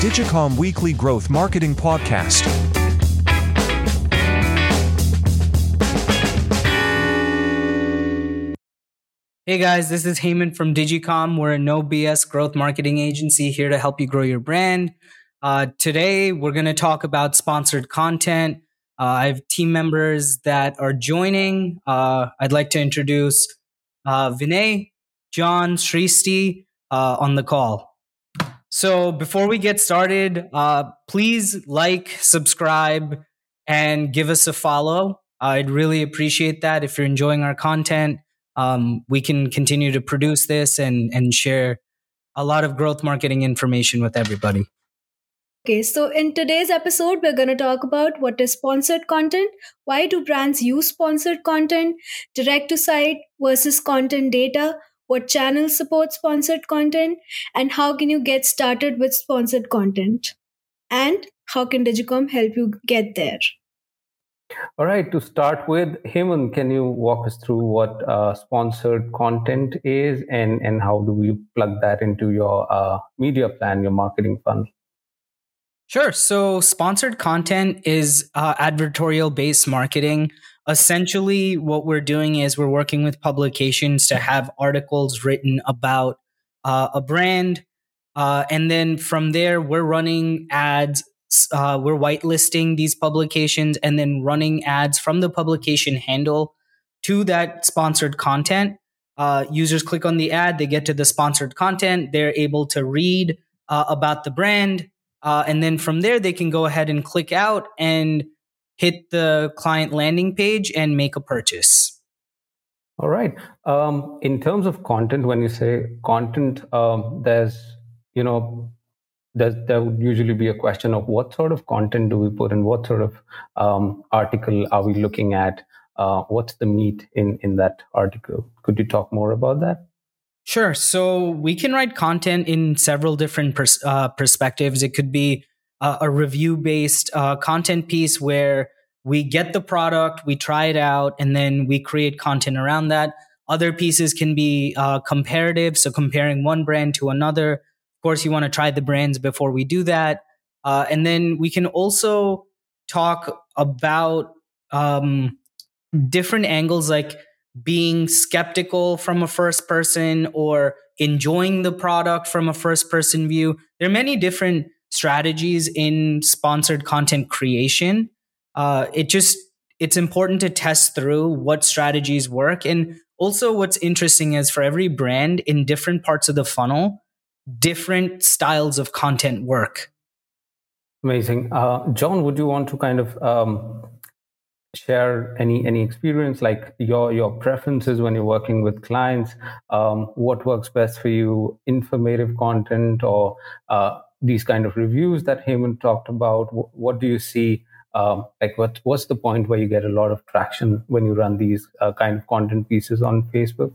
Digicom Weekly Growth Marketing Podcast. Hey guys, this is Hemant from Digicom. We're a no BS growth marketing agency here to help you grow your brand. Uh, today, we're going to talk about sponsored content. Uh, I have team members that are joining. Uh, I'd like to introduce uh, Vinay, John, Sristi uh, on the call. So before we get started, uh, please like, subscribe, and give us a follow. I'd really appreciate that if you're enjoying our content um, we can continue to produce this and and share a lot of growth marketing information with everybody. Okay, so in today's episode, we're going to talk about what is sponsored content, why do brands use sponsored content, direct to site versus content data, what channels support sponsored content, and how can you get started with sponsored content, and how can Digicom help you get there. All right, to start with, Hemant, can you walk us through what uh, sponsored content is and, and how do you plug that into your uh, media plan, your marketing funnel? Sure. So, sponsored content is uh, advertorial based marketing. Essentially, what we're doing is we're working with publications to have articles written about uh, a brand. Uh, and then from there, we're running ads uh, we're whitelisting these publications and then running ads from the publication handle to that sponsored content. Uh, users click on the ad, they get to the sponsored content, they're able to read uh, about the brand. Uh, and then from there, they can go ahead and click out and hit the client landing page and make a purchase. All right. Um, in terms of content, when you say content, um, there's you know there, there would usually be a question of what sort of content do we put in? What sort of um, article are we looking at? Uh, what's the meat in in that article? Could you talk more about that? Sure. So we can write content in several different pers- uh, perspectives. It could be uh, a review based uh, content piece where we get the product we try it out and then we create content around that other pieces can be uh, comparative so comparing one brand to another of course, you want to try the brands before we do that. Uh, and then we can also talk about um, different angles like being skeptical from a first person or enjoying the product from a first person view. There are many different strategies in sponsored content creation. Uh, it just it's important to test through what strategies work and also what's interesting is for every brand in different parts of the funnel different styles of content work. Amazing, uh, John. Would you want to kind of um, share any any experience, like your your preferences when you're working with clients? Um, what works best for you? Informative content or uh, these kind of reviews that Hemant talked about? What, what do you see? Um, like what what's the point where you get a lot of traction when you run these uh, kind of content pieces on Facebook?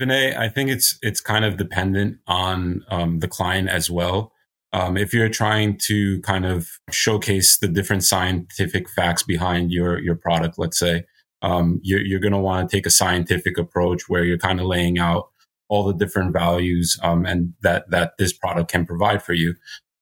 Vinay, I think it's it's kind of dependent on um, the client as well. Um, if you're trying to kind of showcase the different scientific facts behind your your product, let's say, um, you're, you're going to want to take a scientific approach where you're kind of laying out all the different values um, and that that this product can provide for you.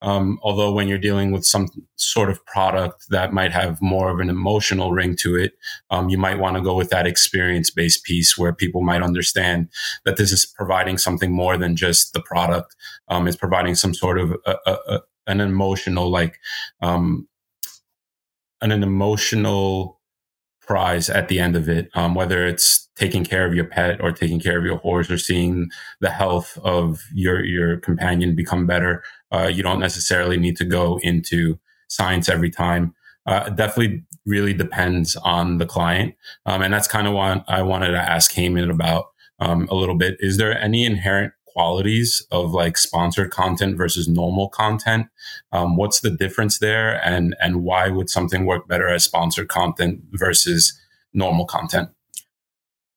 Um, although when you're dealing with some sort of product that might have more of an emotional ring to it, um, you might want to go with that experience based piece where people might understand that this is providing something more than just the product. Um, it's providing some sort of a, a, a, an emotional, like, um, an, an emotional prize at the end of it, um, whether it's taking care of your pet or taking care of your horse or seeing the health of your your companion become better. Uh, you don't necessarily need to go into science every time. Uh, definitely really depends on the client. Um, and that's kind of what I wanted to ask Hemant about um, a little bit. Is there any inherent qualities of like sponsored content versus normal content? Um, what's the difference there? And, and why would something work better as sponsored content versus normal content?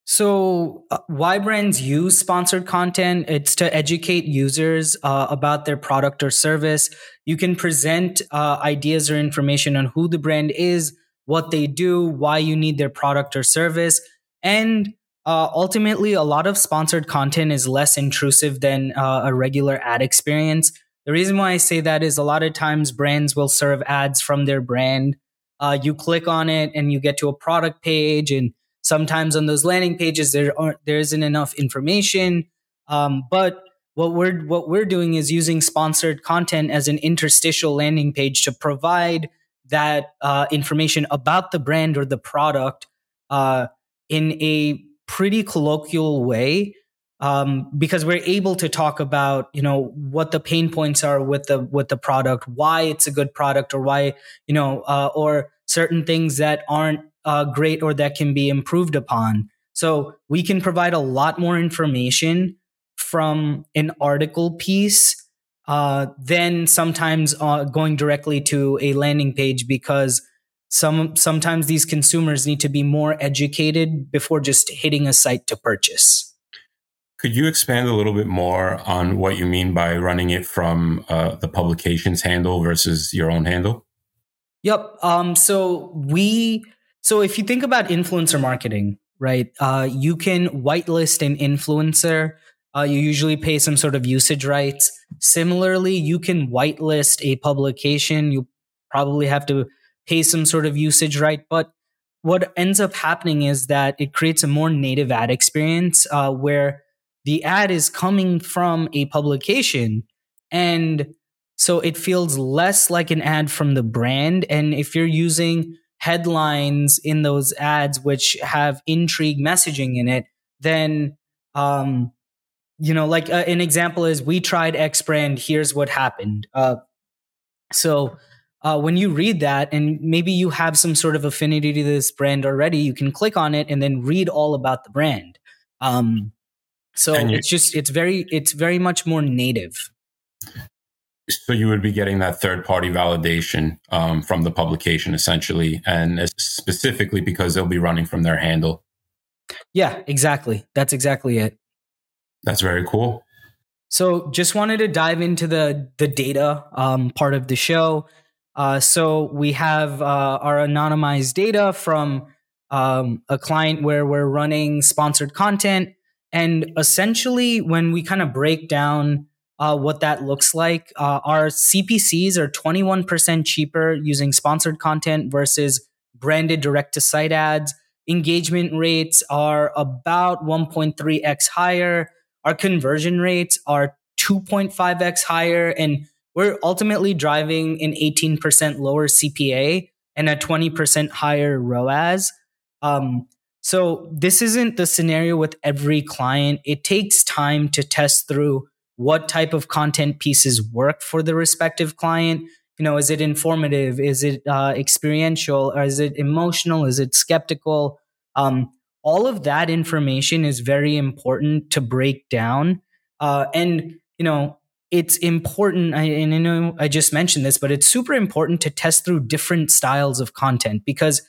So, uh, why brands use sponsored content? It's to educate users uh, about their product or service. You can present uh, ideas or information on who the brand is, what they do, why you need their product or service. And uh, ultimately, a lot of sponsored content is less intrusive than uh, a regular ad experience. the reason why I say that is a lot of times brands will serve ads from their brand. Uh, you click on it and you get to a product page, and sometimes on those landing pages there aren't there isn't enough information. Um, but what we're what we're doing is using sponsored content as an interstitial landing page to provide that uh, information about the brand or the product uh, in a pretty colloquial way um, because we're able to talk about you know what the pain points are with the with the product why it's a good product or why you know uh, or certain things that aren't uh, great or that can be improved upon. So we can provide a lot more information from an article piece uh, than sometimes uh, going directly to a landing page because some sometimes these consumers need to be more educated before just hitting a site to purchase. Could you expand a little bit more on what you mean by running it from uh, the publications handle versus your own handle? Yep. Um, so we so if you think about influencer marketing, right? Uh, you can whitelist an influencer uh, you usually pay some sort of usage rights. Similarly, you can whitelist a publication. You probably have to pay some sort of usage right. But what ends up happening is that it creates a more native ad experience uh, where the ad is coming from a publication. And so it feels less like an ad from the brand. And if you're using headlines in those ads, which have intrigue messaging in it, then um, you know, like uh, an example is we tried X brand. Here's what happened. Uh, so uh, when you read that, and maybe you have some sort of affinity to this brand already, you can click on it and then read all about the brand. Um, so it's just it's very it's very much more native. So you would be getting that third party validation um, from the publication essentially, and specifically because they'll be running from their handle. Yeah, exactly. That's exactly it. That's very cool. So, just wanted to dive into the the data um, part of the show. Uh, so we have uh, our anonymized data from um, a client where we're running sponsored content, and essentially, when we kind of break down uh, what that looks like, uh, our CPCs are 21% cheaper using sponsored content versus branded direct to site ads. Engagement rates are about 1.3x higher. Our conversion rates are 2.5x higher. And we're ultimately driving an 18% lower CPA and a 20% higher ROAS. Um, so this isn't the scenario with every client. It takes time to test through what type of content pieces work for the respective client. You know, is it informative? Is it uh, experiential? Or is it emotional? Is it skeptical? Um, all of that information is very important to break down. Uh, and, you know, it's important, and I know I just mentioned this, but it's super important to test through different styles of content because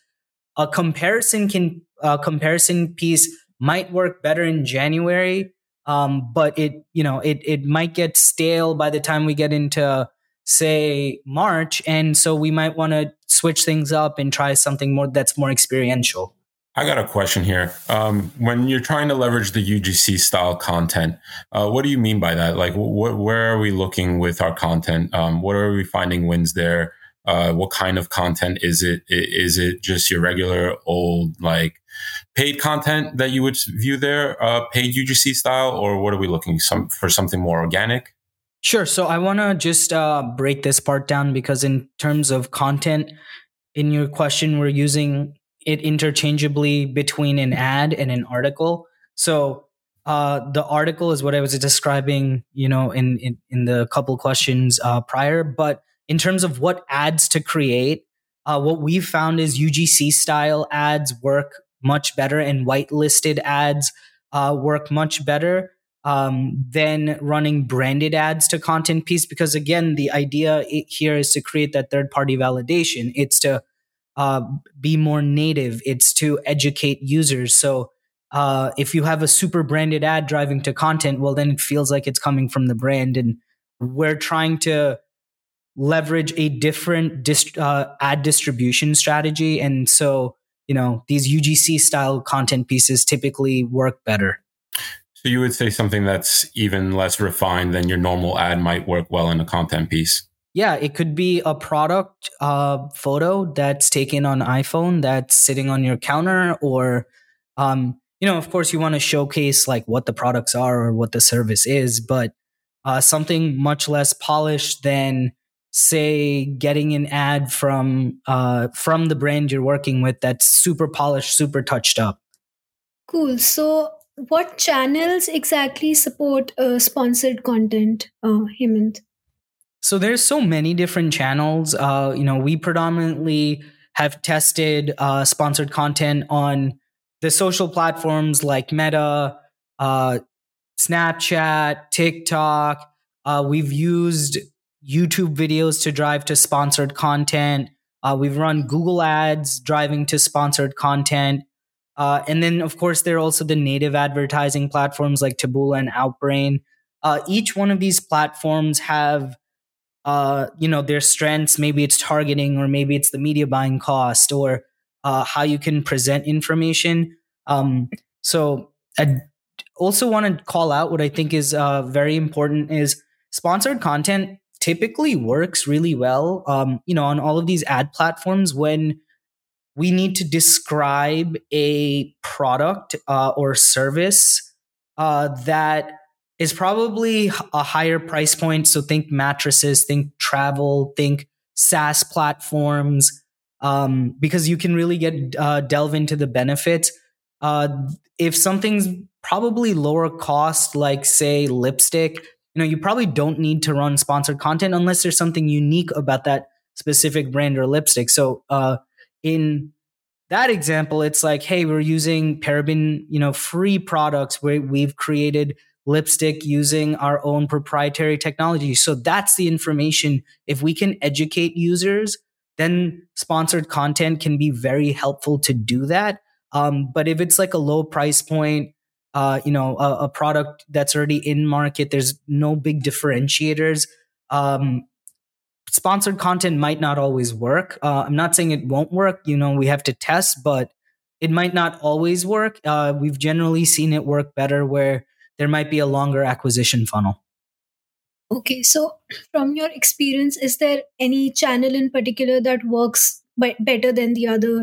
a comparison can, a comparison piece might work better in January, um, but it, you know, it, it might get stale by the time we get into, say, March. And so we might want to switch things up and try something more that's more experiential. I got a question here. Um, when you're trying to leverage the UGC style content, uh, what do you mean by that? Like, wh- where are we looking with our content? Um, what are we finding wins there? Uh, what kind of content is it? Is it just your regular old like paid content that you would view there, uh, paid UGC style, or what are we looking some for something more organic? Sure. So I want to just uh, break this part down because in terms of content, in your question, we're using it interchangeably between an ad and an article. So uh, the article is what I was describing, you know, in in, in the couple questions uh, prior. But in terms of what ads to create, uh, what we've found is UGC style ads work much better, and whitelisted ads uh, work much better um, than running branded ads to content piece. Because again, the idea here is to create that third party validation. It's to uh, be more native. It's to educate users. So uh, if you have a super branded ad driving to content, well, then it feels like it's coming from the brand. And we're trying to leverage a different dist- uh, ad distribution strategy. And so, you know, these UGC style content pieces typically work better. So you would say something that's even less refined than your normal ad might work well in a content piece. Yeah, it could be a product uh, photo that's taken on iPhone that's sitting on your counter, or um, you know, of course, you want to showcase like what the products are or what the service is, but uh, something much less polished than say getting an ad from uh, from the brand you're working with that's super polished, super touched up. Cool. So, what channels exactly support uh, sponsored content, uh, Hemant? So there's so many different channels. Uh, you know, we predominantly have tested uh, sponsored content on the social platforms like Meta, uh, Snapchat, TikTok. Uh, we've used YouTube videos to drive to sponsored content. Uh, we've run Google ads driving to sponsored content. Uh, and then, of course, there are also the native advertising platforms like Taboola and Outbrain. Uh, each one of these platforms have, uh, you know, their strengths. Maybe it's targeting, or maybe it's the media buying cost, or uh, how you can present information. Um, so I also want to call out what I think is uh, very important is sponsored content typically works really well. Um, you know, on all of these ad platforms when we need to describe a product uh, or service uh, that is probably a higher price point. So think mattresses, think travel, think SaaS platforms, um, because you can really get uh, delve into the benefits. Uh, if something's probably lower cost, like say lipstick, you know, you probably don't need to run sponsored content unless there's something unique about that specific brand or lipstick. So, uh, in that example, it's like, hey, we're using paraben, you know, free products where we've created lipstick using our own proprietary technology. So that's the information. If we can educate users, then sponsored content can be very helpful to do that. Um, but if it's like a low price point, uh, you know, a, a, product that's already in market, there's no big differentiators. Um, sponsored content might not always work. Uh, I'm not saying it won't work. You know, we have to test, but it might not always work. Uh, we've generally seen it work better where there might be a longer acquisition funnel. Okay, so from your experience, is there any channel in particular that works better than the other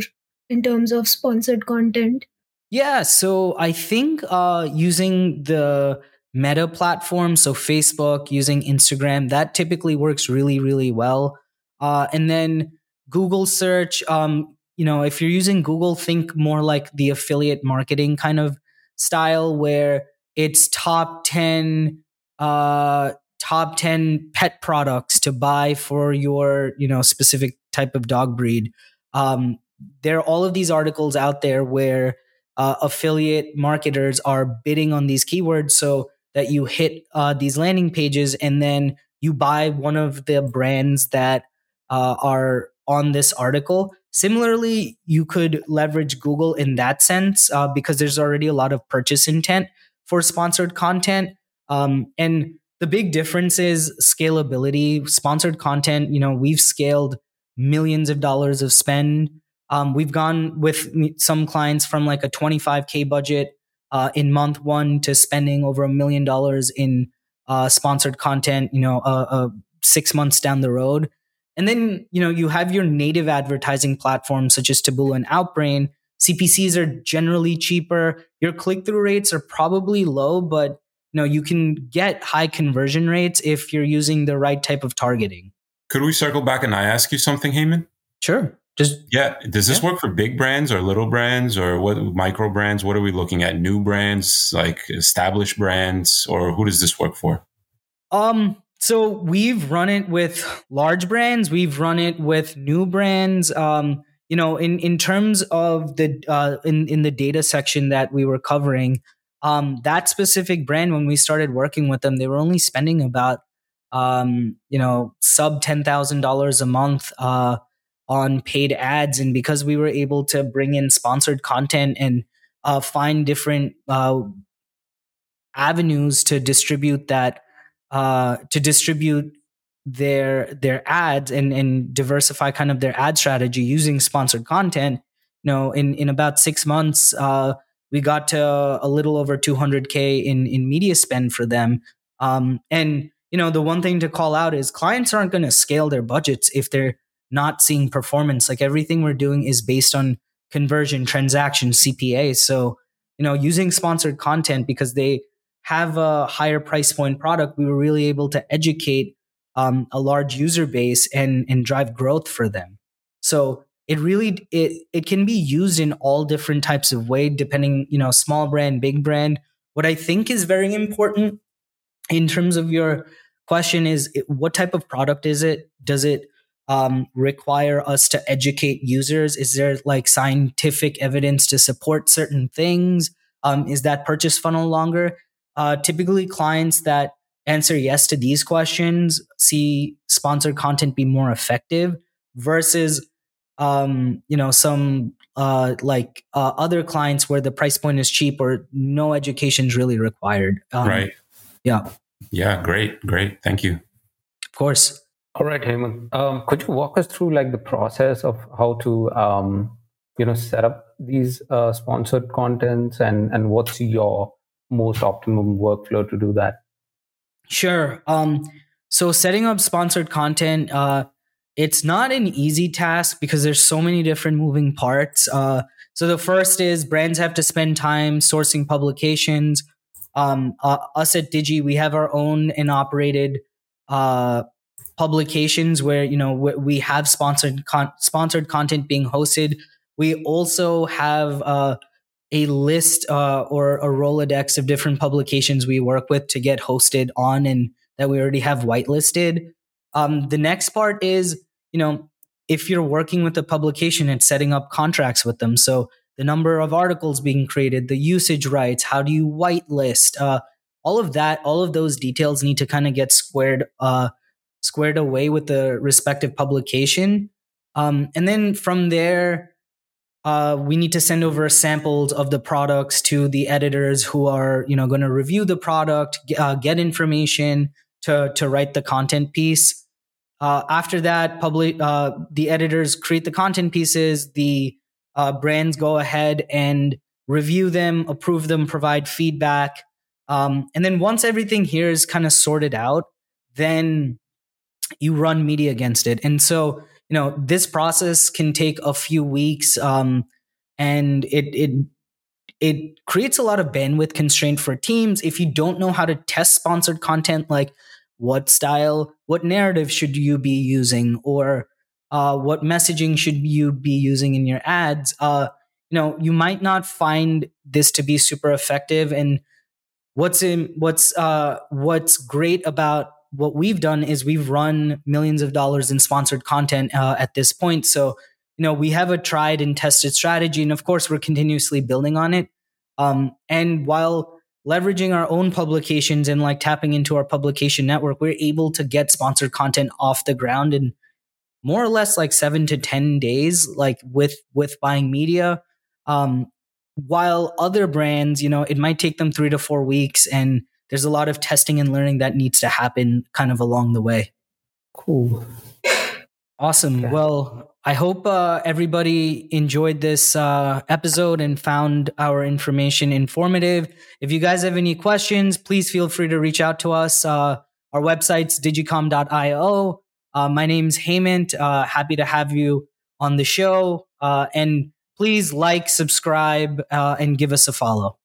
in terms of sponsored content? Yeah, so I think uh, using the Meta platform, so Facebook, using Instagram, that typically works really, really well. Uh, and then Google search, um, you know, if you're using Google, think more like the affiliate marketing kind of style where it's top 10 uh, top 10 pet products to buy for your you know specific type of dog breed um, there are all of these articles out there where uh, affiliate marketers are bidding on these keywords so that you hit uh, these landing pages and then you buy one of the brands that uh, are on this article. Similarly, you could leverage Google in that sense uh, because there's already a lot of purchase intent for sponsored content. Um, and the big difference is scalability. Sponsored content, you know, we've scaled millions of dollars of spend um, we've gone with some clients from like a 25K budget uh, in month one to spending over a million dollars in uh, sponsored content, you know, uh, uh, six months down the road. And then, you know, you have your native advertising platforms such as Taboola and Outbrain. CPCs are generally cheaper. Your click through rates are probably low, but you know, you can get high conversion rates if you're using the right type of targeting. Could we circle back and I ask you something, Hemant? Sure. Just yeah. Does this yeah. work for big brands or little brands or what micro brands? What are we looking at? New brands, like established brands, or who does this work for? Um. So we've run it with large brands. We've run it with new brands. Um. You know, in in terms of the uh in in the data section that we were covering, um, that specific brand when we started working with them, they were only spending about um, you know, sub ten thousand dollars a month. Uh on paid ads. And because we were able to bring in sponsored content and uh, find different uh, avenues to distribute that, uh, to distribute their their ads and and diversify kind of their ad strategy using sponsored content. You know, in in about six months, uh, we got to a little over 200k in in media spend for them. Um, and you know, the one thing to call out is clients aren't going to scale their budgets if they're not seeing performance. Like everything we're doing is based on conversion, transaction, CPA. So, you know, using sponsored content because they have a higher price point product, we were really able to educate um, a large user base and and drive growth for them. So it really it it can be used in all different types of way, depending you know small brand, big brand. What I think is very important in terms of your question is what type of product is it? Does it um, require us to educate users? Is there like scientific evidence to support certain things? Um, is that purchase funnel longer? Uh, typically, clients that answer yes to these questions see sponsored content be more effective versus um, you know some uh, like uh, other clients where the price point is cheap or no education is really required. Um, right. yeah. Yeah great great. Thank you. Of course. All right hemant um, could you walk us through like the process of how to um, you know set up these uh, sponsored contents and and what's your most optimum workflow to do that Sure. Um, so setting up sponsored content, uh, it's not an easy task because there's so many different moving parts. Uh, so the first is brands have to spend time sourcing publications. Um, uh, us at Digi, we have our own and operated uh, publications where you know we have sponsored con- sponsored content being hosted. We also have uh, a list uh, or a Rolodex of different publications we work with to get hosted on and that we already have whitelisted. Um, the next part is, you know, if you're working with a publication and setting up contracts with them. So the number of articles being created, the usage rights, how do you whitelist, uh, all of that, all of those details need to kind of get squared, uh, squared away with the respective publication. Um, and then from there, uh, we need to send over samples of the products to the editors who are you know going to review the product uh, get information to to write the content piece. Uh, after that public uh, the editors create the content pieces the uh, brands go ahead and review them approve them provide feedback. Um, and then once everything here is kind of sorted out then you run media against it. And so you know this process can take a few weeks um, and it it it creates a lot of bandwidth constraint for teams. If you don't know how to test sponsored content like what style what narrative should you be using or uh, what messaging should you be using in your ads uh, you know you might not find this to be super effective. And what's in what's uh, what's great about what we've done is we've run millions of dollars in sponsored content uh, at this point. So, you know, we have a tried and tested strategy. And of course, we're continuously building on it. Um, and while leveraging our own publications and like tapping into our publication network, we're able to get sponsored content off the ground in more or less like seven to 10 days, like with, with buying media. Um, while other brands, you know, it might take them three to four weeks and there's a lot of testing and learning that needs to happen kind of along the way. Cool. Awesome. Okay. Well, I hope uh, everybody enjoyed this uh, episode and found our information informative. If you guys have any questions, please feel free to reach out to us. Uh, our website's digicom.io. Uh, my name's Hemant. Uh, happy to have you on the show. Uh, and please like, subscribe, and give us a follow.